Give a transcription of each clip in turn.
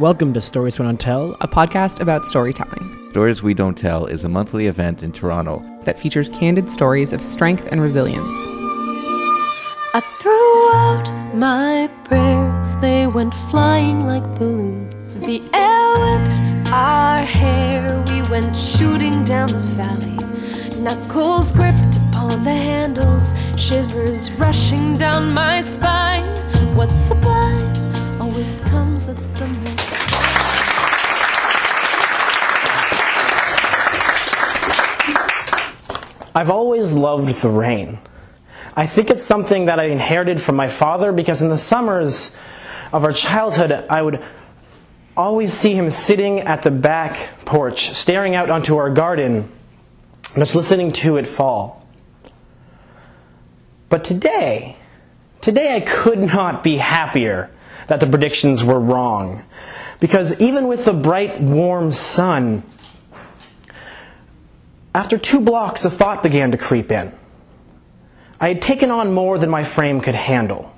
Welcome to Stories We Don't Tell, a podcast about storytelling. Stories We Don't Tell is a monthly event in Toronto that features candid stories of strength and resilience. I threw out my prayers, they went flying like balloons. The air whipped our hair, we went shooting down the valley. Knuckles gripped upon the handles, shivers rushing down my spine. What's sublime always comes at the most. I've always loved the rain. I think it's something that I inherited from my father because in the summers of our childhood, I would always see him sitting at the back porch, staring out onto our garden, just listening to it fall. But today, today I could not be happier that the predictions were wrong. Because even with the bright, warm sun, after two blocks, a thought began to creep in. I had taken on more than my frame could handle.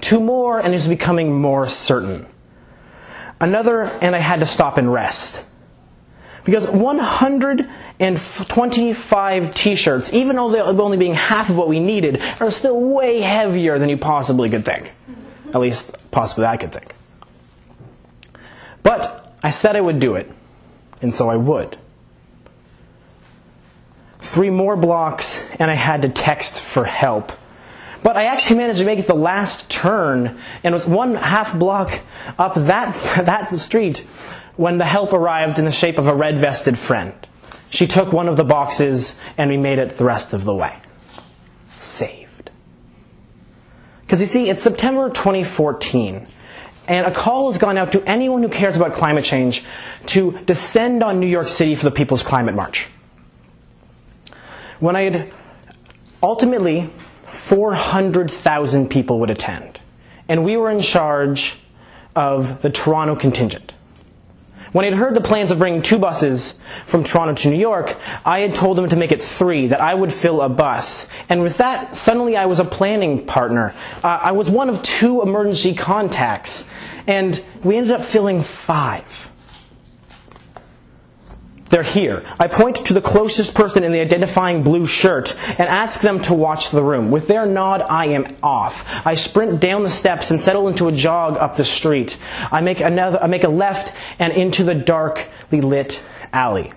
Two more, and it was becoming more certain. Another, and I had to stop and rest. Because 125 t shirts, even though they're only being half of what we needed, are still way heavier than you possibly could think. At least, possibly I could think. But I said I would do it, and so I would three more blocks, and I had to text for help. But I actually managed to make it the last turn, and was one half block up that, that street when the help arrived in the shape of a red vested friend. She took one of the boxes, and we made it the rest of the way. Saved. Because you see, it's September 2014, and a call has gone out to anyone who cares about climate change to descend on New York City for the People's Climate March when I had ultimately 400,000 people would attend, and we were in charge of the Toronto contingent. When I had heard the plans of bringing two buses from Toronto to New York, I had told them to make it three, that I would fill a bus. And with that, suddenly I was a planning partner. Uh, I was one of two emergency contacts, and we ended up filling five. They're here. I point to the closest person in the identifying blue shirt and ask them to watch the room. With their nod, I am off. I sprint down the steps and settle into a jog up the street. I make another, I make a left and into the darkly lit alley.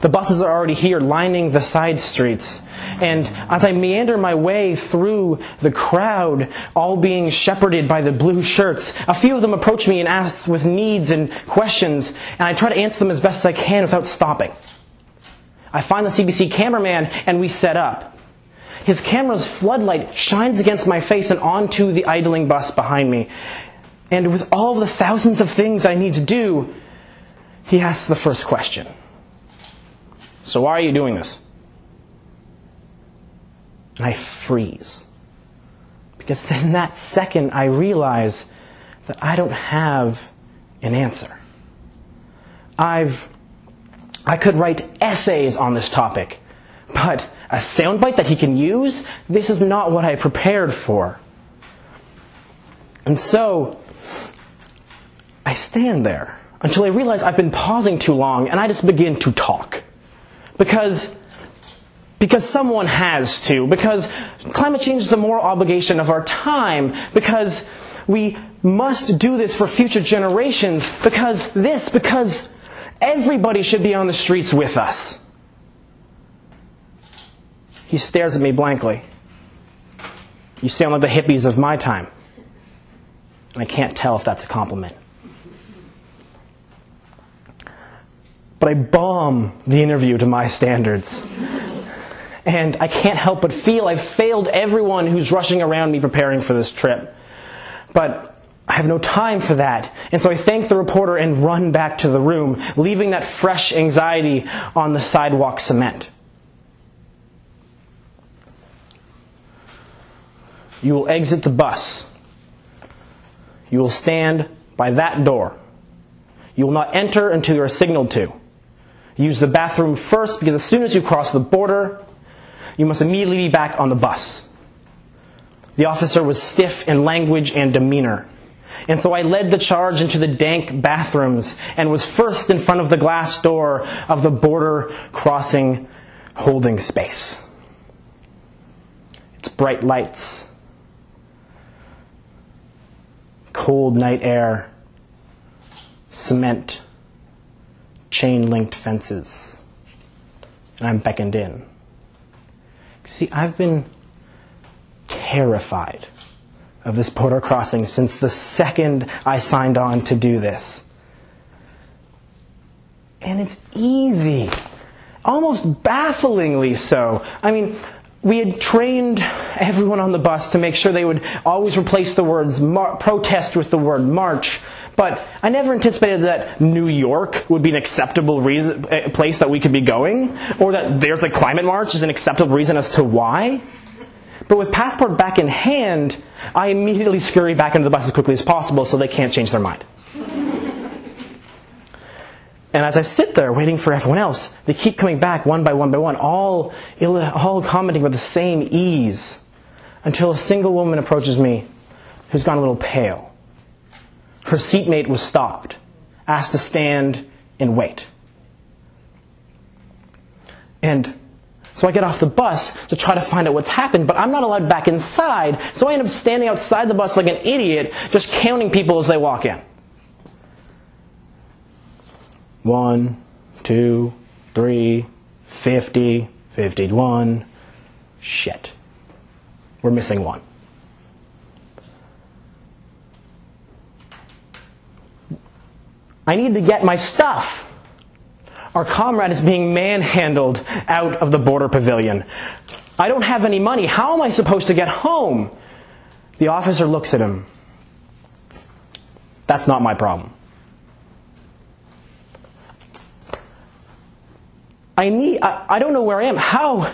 The buses are already here, lining the side streets. And as I meander my way through the crowd, all being shepherded by the blue shirts, a few of them approach me and ask with needs and questions, and I try to answer them as best as I can without stopping. I find the CBC cameraman, and we set up. His camera's floodlight shines against my face and onto the idling bus behind me. And with all the thousands of things I need to do, he asks the first question. So why are you doing this? I freeze. Because in that second, I realize that I don't have an answer. I've, I could write essays on this topic, but a soundbite that he can use, this is not what I prepared for. And so, I stand there until I realize I've been pausing too long and I just begin to talk. Because, because someone has to. Because climate change is the moral obligation of our time. Because we must do this for future generations. Because this, because everybody should be on the streets with us. He stares at me blankly. You sound like the hippies of my time. I can't tell if that's a compliment. But I bomb the interview to my standards. And I can't help but feel I've failed everyone who's rushing around me preparing for this trip. But I have no time for that. And so I thank the reporter and run back to the room, leaving that fresh anxiety on the sidewalk cement. You will exit the bus. You will stand by that door. You will not enter until you are signaled to. Use the bathroom first because as soon as you cross the border, you must immediately be back on the bus. The officer was stiff in language and demeanor. And so I led the charge into the dank bathrooms and was first in front of the glass door of the border crossing holding space. Its bright lights, cold night air, cement, chain linked fences. And I'm beckoned in. See, I've been terrified of this border crossing since the second I signed on to do this. And it's easy, almost bafflingly so. I mean, we had trained everyone on the bus to make sure they would always replace the words mar- protest with the word march. But I never anticipated that New York would be an acceptable reason, uh, place that we could be going, or that there's a climate march is an acceptable reason as to why. But with passport back in hand, I immediately scurry back into the bus as quickly as possible so they can't change their mind. And as I sit there waiting for everyone else, they keep coming back one by one by one, all, all commenting with the same ease, until a single woman approaches me who's gone a little pale. Her seatmate was stopped, asked to stand and wait. And so I get off the bus to try to find out what's happened, but I'm not allowed back inside, so I end up standing outside the bus like an idiot, just counting people as they walk in. One, two, three, fifty, fifty-one. Shit. We're missing one. I need to get my stuff. Our comrade is being manhandled out of the border pavilion. I don't have any money. How am I supposed to get home? The officer looks at him. That's not my problem. I need, I, I don't know where I am. How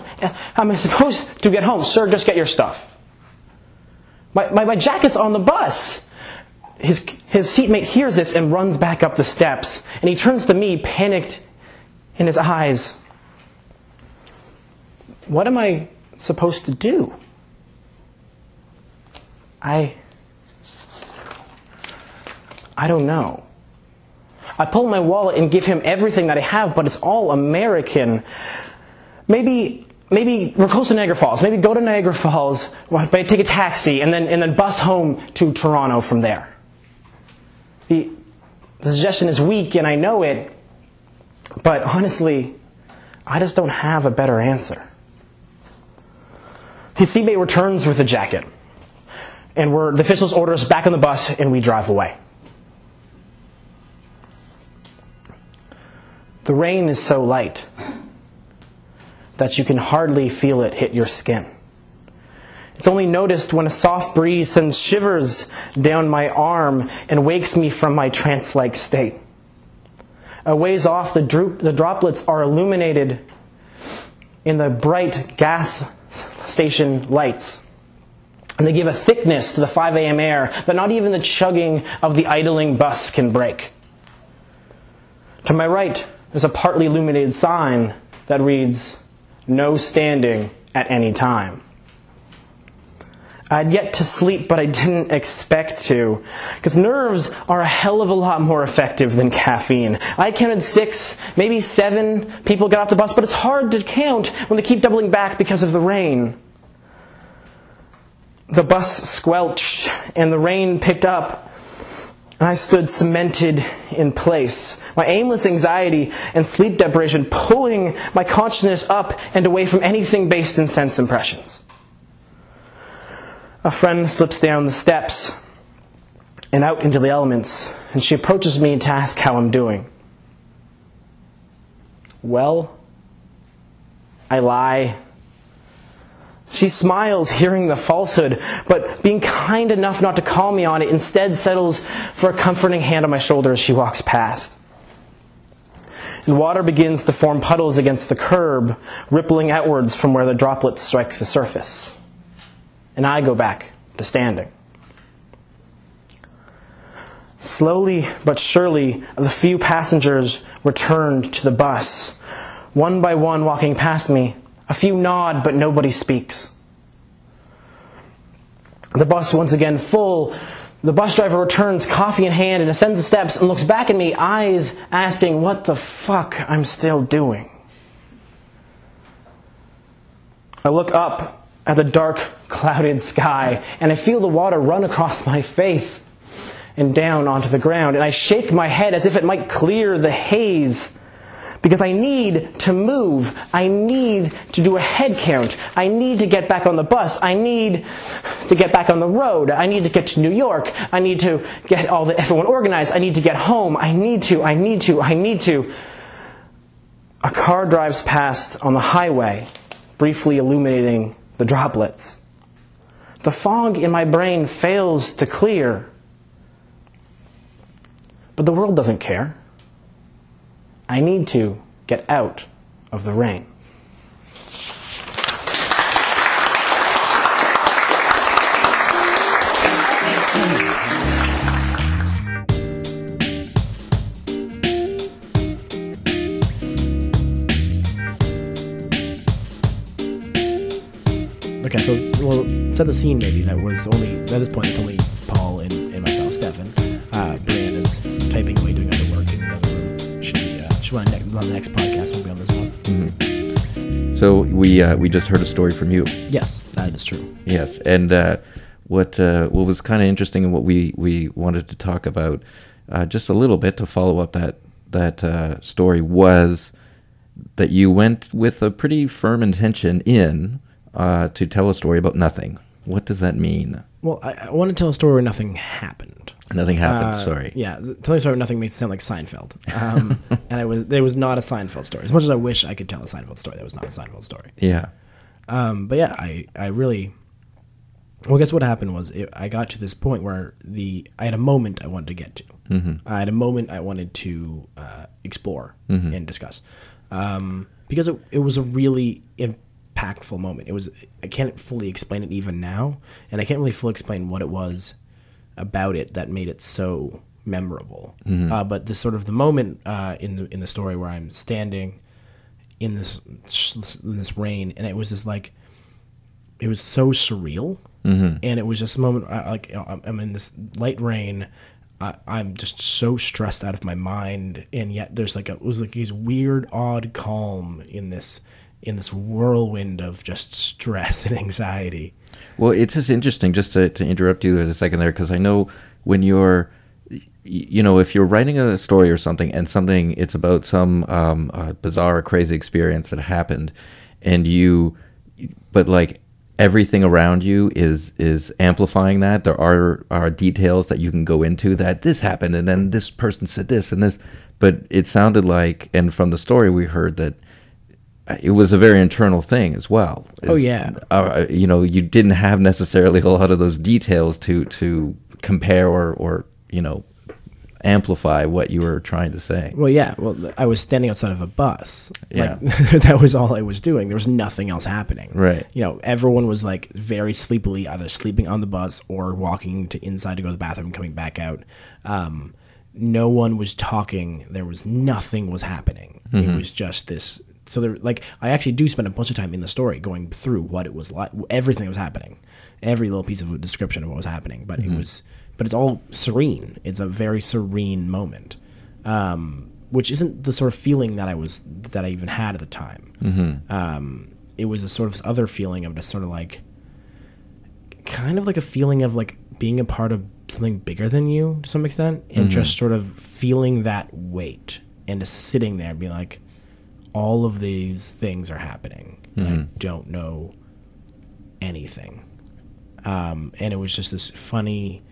am I supposed to get home? Sir, just get your stuff. My, my, my jacket's on the bus. His, his seatmate hears this and runs back up the steps, and he turns to me, panicked in his eyes. What am I supposed to do? I. I don't know. I pull my wallet and give him everything that I have, but it's all American. Maybe, maybe we're close to Niagara Falls. Maybe go to Niagara Falls, take a taxi, and then, and then bus home to Toronto from there. The, the suggestion is weak, and I know it, but honestly, I just don't have a better answer. His seatmate returns with a jacket, and we're, the officials order us back on the bus, and we drive away. The rain is so light that you can hardly feel it hit your skin. It's only noticed when a soft breeze sends shivers down my arm and wakes me from my trance like state. A ways off, the, droop, the droplets are illuminated in the bright gas station lights. And they give a thickness to the 5 a.m. air that not even the chugging of the idling bus can break. To my right, there's a partly illuminated sign that reads, No standing at any time. I'd yet to sleep, but I didn't expect to. Because nerves are a hell of a lot more effective than caffeine. I counted six, maybe seven people got off the bus, but it's hard to count when they keep doubling back because of the rain. The bus squelched and the rain picked up. I stood cemented in place, my aimless anxiety and sleep deprivation pulling my consciousness up and away from anything based in sense impressions. A friend slips down the steps and out into the elements, and she approaches me to ask how I'm doing. Well, I lie. She smiles, hearing the falsehood, but being kind enough not to call me on it, instead settles for a comforting hand on my shoulder as she walks past. And water begins to form puddles against the curb, rippling outwards from where the droplets strike the surface and I go back to standing. Slowly but surely, the few passengers returned to the bus. One by one, walking past me, a few nod, but nobody speaks. The bus once again full, The bus driver returns, coffee in hand, and ascends the steps and looks back at me, eyes asking what the fuck I'm still doing. I look up at the dark, clouded sky, and I feel the water run across my face and down onto the ground, and I shake my head as if it might clear the haze. Because I need to move. I need to do a head count. I need to get back on the bus. I need to get back on the road. I need to get to New York. I need to get all the, everyone organized. I need to get home. I need to, I need to, I need to. A car drives past on the highway, briefly illuminating the droplets. The fog in my brain fails to clear. But the world doesn't care. I need to get out of the rain. Okay, so we'll set the scene maybe. That was only at this point. It's only Paul and, and myself, Stefan. Uh, Brienne is typing away, doing other work in another room. She uh, she went on, the next podcast. Won't be on this one. So we uh, we just heard a story from you. Yes, that is true. Yes, and uh, what uh, what was kind of interesting and what we, we wanted to talk about uh, just a little bit to follow up that that uh, story was that you went with a pretty firm intention in uh, to tell a story about nothing. What does that mean? Well, I, I want to tell a story where nothing happened. Nothing happened. Uh, sorry. Yeah, telling a story where nothing makes it sound like Seinfeld. Um, and I was there was not a Seinfeld story. As much as I wish I could tell a Seinfeld story, that was not a Seinfeld story. Yeah. Um, but yeah, I, I really. Well, I guess what happened was it, I got to this point where the I had a moment I wanted to get to. Mm-hmm. I had a moment I wanted to uh, explore and discuss um, because it, it was a really impactful moment. It was I can't fully explain it even now, and I can't really fully explain what it was about it that made it so memorable. Uh, but the sort of the moment uh, in the in the story where I'm standing in this in this rain, and it was just like it was so surreal, mm-hmm. and it was just a moment I, like I'm- in this light rain. I, I'm just so stressed out of my mind, and yet there's like a, it was like these weird, odd calm in this in this whirlwind of just stress and anxiety. Well, it's just interesting, just to, to interrupt you for a second there, because I know when you're, you know, if you're writing a story or something and something, it's about some um, uh, bizarre, crazy experience that happened, and you, but like everything around you is is amplifying that. There are are details that you can go into that this happened, and then this person said this and this, but it sounded like, and from the story we heard that it was a very internal thing as well. Oh, yeah. uh, you know, you didn't have necessarily a lot of those details to to compare or or you know amplify what you were trying to say. Well, yeah. Well, I was standing outside of a bus. Yeah. Like, that was all I was doing. There was nothing else happening. Right. You know, everyone was like very sleepily either sleeping on the bus or walking to inside to go to the bathroom and coming back out. Um, no one was talking. There was nothing was happening. It was just this. So there, like, I actually do spend a bunch of time in the story going through what it was like, everything that was happening, every little piece of a description of what was happening. But it was, but it's all serene. It's a very serene moment um, which isn't the sort of feeling that I was that I even had at the time. Um, it was a sort of other feeling of just sort of like, kind of like a feeling of like being a part of something bigger than you to some extent, and just sort of feeling that weight and just sitting there and being like, all of these things are happening, and I don't know anything. Um, and it was just this funny,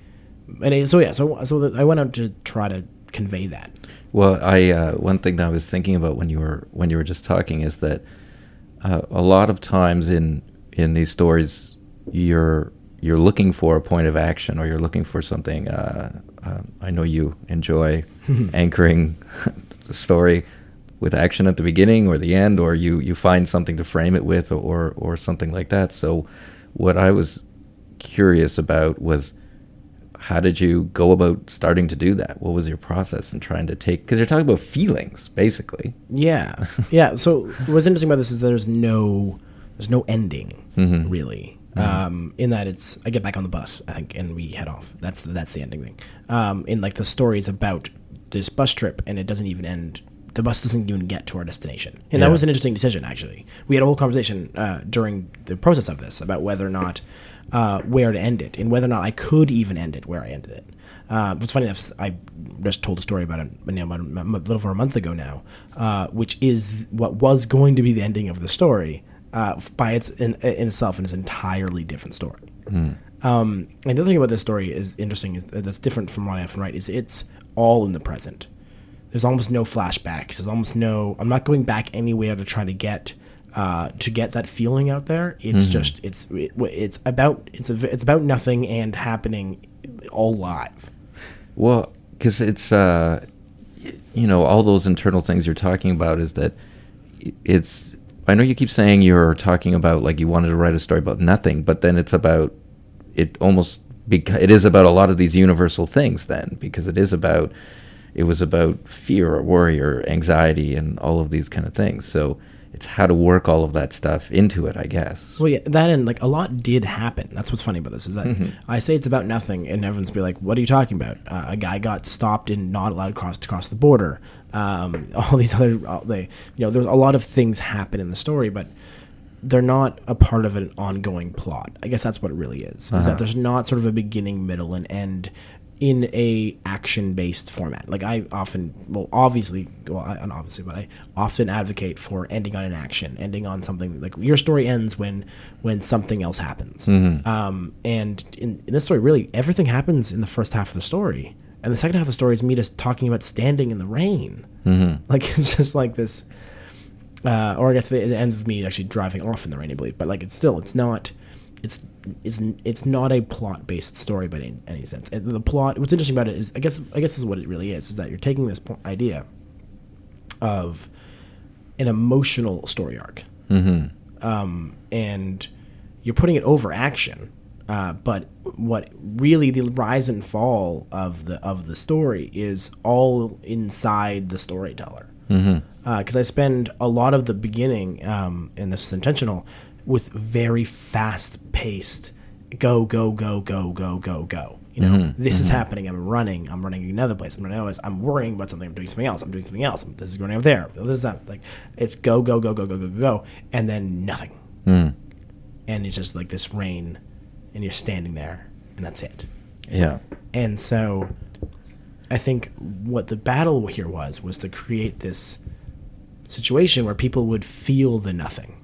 and it, so yeah, so so I went out to try to convey that. Well, I uh, one thing that I was thinking about when you were when you were just talking is that uh, a lot of times in in these stories you're you're looking for a point of action or you're looking for something. Uh, uh, I know you enjoy anchoring the story with action at the beginning or the end, or you you find something to frame it with, or or something like that. So, what I was curious about was how did you go about starting to do that? What was your process in trying to take? Because you're talking about feelings, basically. Yeah, yeah. So what's interesting about this is there's no there's no ending Mm-hmm. really. Um, in that it's I get back on the bus, I think, and we head off. That's the, that's the ending thing. Um, in like the story is about this bus trip, and it doesn't even end. The bus doesn't even get to our destination, and Yeah. that was an interesting decision. Actually, we had a whole conversation uh, during the process of this about whether or not uh, where to end it, and whether or not I could even end it where I ended it. Uh, what's funny enough, I just told a story about it about a, little over a month ago now, uh, which is what was going to be the ending of the story. Uh, by its in, in itself, and it's an entirely different story. Um, and the other thing about this story is interesting is that's different from what I often write is it's all in the present. There's almost no flashbacks. There's almost no. I'm not going back anywhere to try to get uh, to get that feeling out there. It's just it's it, it's about it's a, it's about nothing and happening all live. Well, because it's uh, you know all those internal things you're talking about is that it's. I know you keep saying you're talking about like you wanted to write a story about nothing, but then it's about it almost. Beca- it is about a lot of these universal things then because it is about it was about fear or worry or anxiety and all of these kind of things. So it's how to work all of that stuff into it, I guess. Well, yeah, that and like a lot did happen. That's what's funny about this is that I say it's about nothing, and everyone's be like, "What are you talking about?" Uh, a guy got stopped and not allowed cross to cross the border. Um, all these other, all they, you know, there's a lot of things happen in the story, but they're not a part of an ongoing plot. I guess that's what it really is. Is that there's not sort of a beginning, middle, and end in a action based format. Like I often, well, obviously, well, I, not obviously, but I often advocate for ending on an action, ending on something like your story ends when when something else happens. Um, and in, in this story, really, everything happens in the first half of the story, and the second half of the story is me just talking about standing in the rain. Like it's just like this uh, or I guess it ends with me actually driving off in the rain, I believe. But like, it's still, it's not, it's, it's, it's not a plot based story by any, any sense. And the plot, what's interesting about it is, I guess, I guess this is what it really is, is that you're taking this idea of an emotional story arc, um, and you're putting it over action. Uh, but what really the rise and fall of the of the story is all inside the storyteller because I spend a lot of the beginning, um, and this is intentional, with very fast paced go, go, go, go, go, go, go. You know, this is happening. I'm running. I'm running another place. I'm running. I'm worrying about something. I'm doing something else. I'm doing something else. This is going over there. This is that. Like, it's go, go, go, go, go, go, go, go, and then nothing. And it's just like this rain, and you're standing there, and that's it. Yeah. And so I think what the battle here was was to create this situation where people would feel the nothing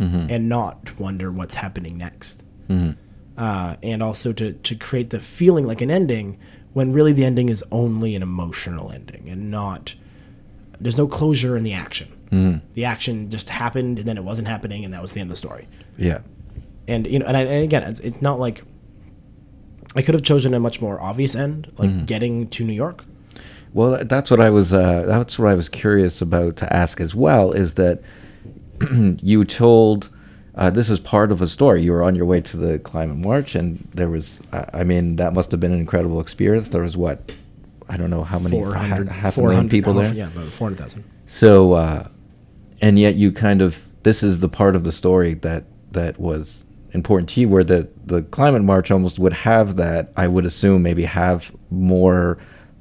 and not wonder what's happening next. Uh, and also to, to create the feeling like an ending when really the ending is only an emotional ending and not there's no closure in the action. The action just happened and then it wasn't happening and that was the end of the story Yeah. and you know, and, I, and again, it's, it's not like I could have chosen a much more obvious end, like getting to New York. Well, that's what I was. Uh, that's what I was curious about to ask as well. Is that you told uh, this is part of a story. You were on your way to the climate march, and there was. I I mean, that must have been an incredible experience. There was what I don't know how many ha- 400, half a million 400 people there. Yeah, about four hundred thousand. So, uh, and yet you kind of this is the part of the story that that was important to you, where the the climate march almost would have that. I would assume maybe have more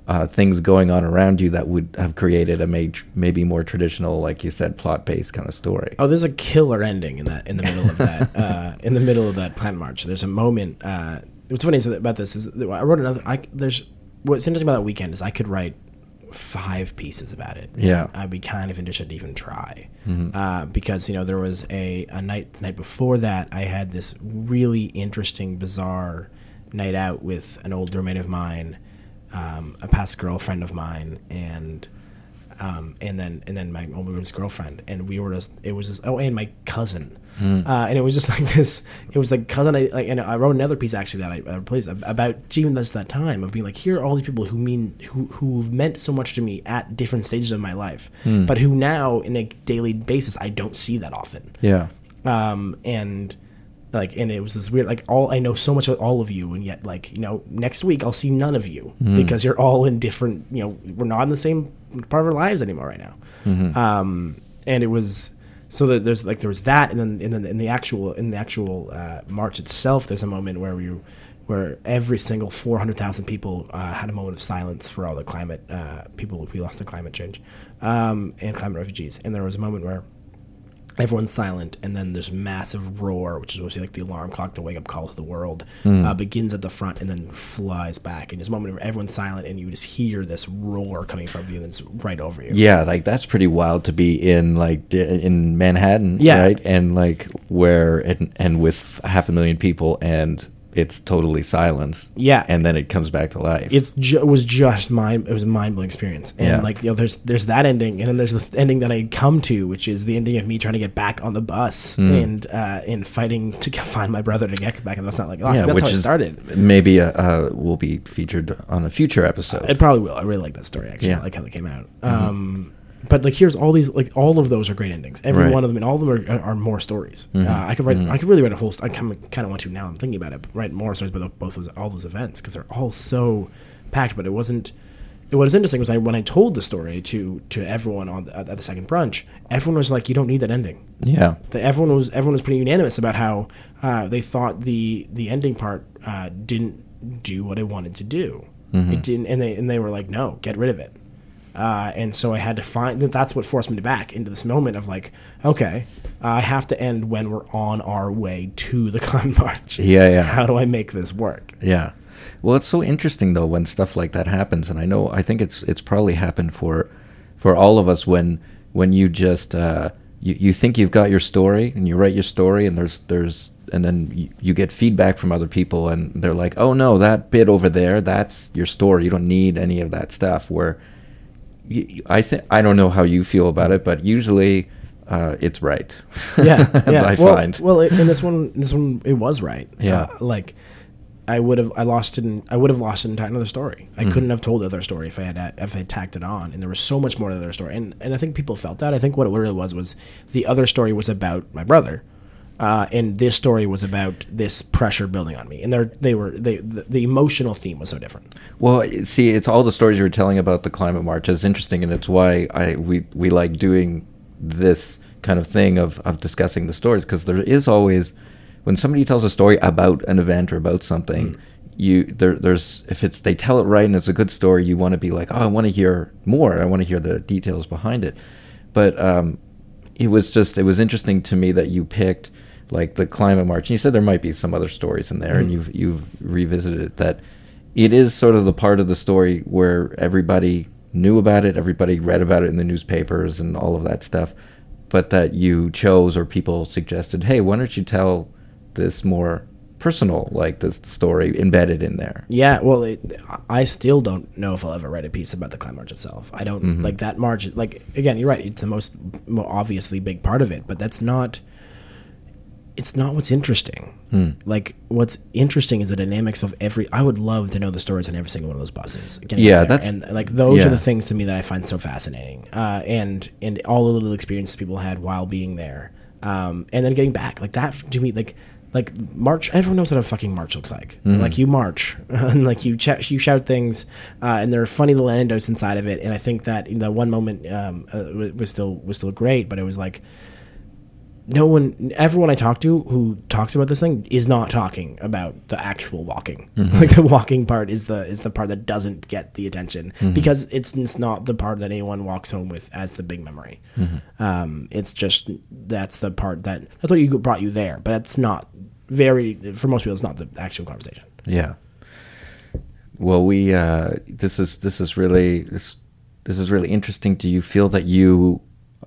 uh, things going on around you that would have created a maj- maybe more traditional, like you said, plot based kind of story. Oh, there's a killer ending in that in the middle of that uh, in the middle of that plant march. There's a moment. Uh, what's funny about this is I wrote another. I, there's what's interesting about that weekend is I could write five pieces about it. Yeah. I'd be kind of interested to even try uh, because you know there was a, a night the night before that I had this really interesting bizarre night out with an old roommate of mine, um, a past girlfriend of mine, and um, and then and then my old room's girlfriend, and we were just it was just oh and my cousin, uh, and it was just like this. It was like cousin. I like, and I wrote another piece actually that I, I replaced about even this that time of being like here are all these people who mean who who've meant so much to me at different stages of my life, but who now in a daily basis I don't see that often Yeah, um, and like and it was this weird like all I know so much about all of you and yet like you know next week I'll see none of you because you're all in different you know we're not in the same part of our lives anymore right now. Um, and it was so that there's like there was that, and then and then in the actual in the actual uh, march itself, there's a moment where we where every single 400,000 people uh, had a moment of silence for all the climate uh, people we lost to climate change um, and climate refugees, and there was a moment where everyone's silent, and then this massive roar, which is be like the alarm clock, the wake up call to the world, uh, begins at the front and then flies back. And this moment where everyone's silent, and you just hear this roar coming from you, and it's right over you. Yeah, like that's pretty wild to be in like in Manhattan, Yeah. right? And like where and, and with half a million people and it's totally silent. Yeah. And then it comes back to life. It's ju- it was just mind it was a mind blowing experience, and Yeah. like you know, there's there's that ending, and then there's the th- ending that I come to, which is the ending of me trying to get back on the bus Hmm. and uh, and fighting to find my brother to get back, and that's not like oh, yeah, so that's how it started. maybe uh, uh, will be featured on a future episode. It probably will. I really like that story actually. Yeah. Mm-hmm. I like how it came out. Um, but like here's all these like all of those are great endings. Every Right. Mm-hmm. one of them and all of them are, are more stories. Uh, I could write. I could really write a whole. st- I kind of want to now. I'm thinking about it. But write more stories about both those all those events because they're all so packed. But it wasn't. What was interesting was I when I told the story to to everyone on the, at the second brunch, everyone was like, "You don't need that ending." yeah. the, everyone was everyone was pretty unanimous about how uh, they thought the the ending part uh, didn't do what it wanted to do. It didn't, and they and they were like, no, get rid of it. Uh, and so I had to find that. That's what forced me to back into this moment of like, okay, I have to end when we're on our way to the con march. Yeah, yeah. How do I make this work? Yeah. Well, it's so interesting though when stuff like that happens, and I know I think it's it's probably happened for for all of us when when you just uh, you you think you've got your story and you write your story and there's there's and then you, you get feedback from other people and they're like, oh no, that bit over there, that's your story. You don't need any of that stuff. Where I think I don't know how you feel about it, but usually uh, it's right. yeah, yeah. I well, find. well, it, in this one, this one, it was right. Yeah. Uh, like I would have, I lost it. In, I would have lost it into another story. I Mm-hmm. couldn't have told the other story if I had if I had tacked it on. And there was so much more to the other story. And and I think people felt that. I think what it really was was the other story was about my brother. Uh, and this story was about this pressure building on me, and they they were they the, the emotional theme was so different. Well, see, it's all the stories you were telling about the climate march is interesting, and it's why I we we like doing this kind of thing of of discussing the stories because there is always when somebody tells a story about an event or about something. You there, there's if it's they tell it right and it's a good story, you want to be like, oh, I want to hear more. I want to hear the details behind it. But um, it was just it was interesting to me that you picked like the climate march and you said there might be some other stories in there and mm. you've you've revisited it that it is sort of the part of the story where everybody knew about it everybody read about it in the newspapers and all of that stuff but that you chose or people suggested hey why don't you tell this more personal like this story embedded in there Yeah, well, it, I still don't know if I'll ever write a piece about the climate march itself. I don't mm-hmm. like that march. Like again, you're right. It's the most, obviously big part of it, but that's not. It's not what's interesting. Like what's interesting is the dynamics of every. I would love to know the stories on every single one of those buses. Yeah, that's- and like those are the things to me that I find so fascinating. Uh, and and all the little experiences people had while being there, um, and then getting back like that to me like like march everyone knows what a fucking march looks like Mm-hmm. like you march and like you ch- you shout things uh, and there are funny little anecdotes inside of it and i think that that one moment um, uh, was still was still great but it was like no one everyone i talk to who talks about this thing is not talking about the actual walking. Like the walking part is the is the part that doesn't get the attention because it's, it's not the part that anyone walks home with as the big memory. Um, it's just that's the part that that's what you brought you there but that's not very for most people it's not the actual conversation. Yeah. Well, we uh, this is this is really this this is really interesting. Do you feel that you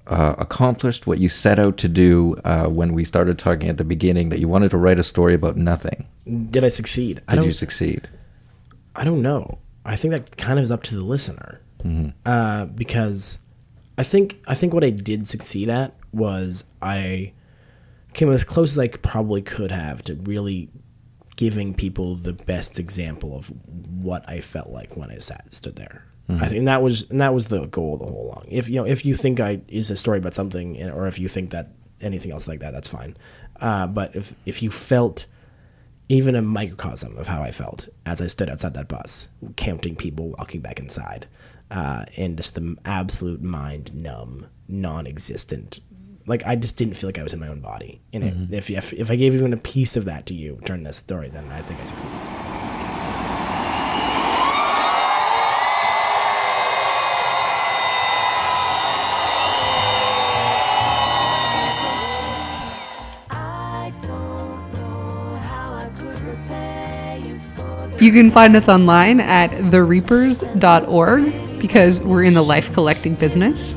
uh, accomplished what you set out to do uh, when we started talking at the beginning? That you wanted to write a story about nothing. did i succeed i Did don't you succeed? I don't know. I think that kind of is up to the listener, uh, because I think I think what I did succeed at was I came as close as I probably could have to really giving people the best example of what I felt like when I sat stood there. I think that was and that was the goal the whole long. If you know if you think I is a story about something, or if you think that anything else like that, that's fine. Uh, but if if you felt even a microcosm of how I felt as I stood outside that bus, counting people walking back inside, uh, and just the absolute mind numb, non existent like I just didn't feel like I was in my own body. And it, if, if if I gave even a piece of that to you during this story, then I think I succeeded. You can find us online at thereapers.org because we're in the life collecting business.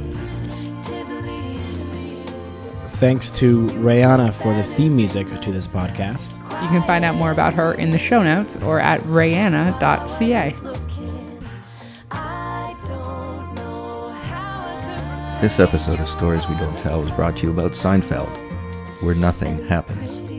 Thanks to Rihanna for the theme music to this podcast. You can find out more about her in the show notes or at rayanna.ca. I don't know how I could This episode of Stories We Don't Tell was brought to you about Seinfeld, where nothing happens.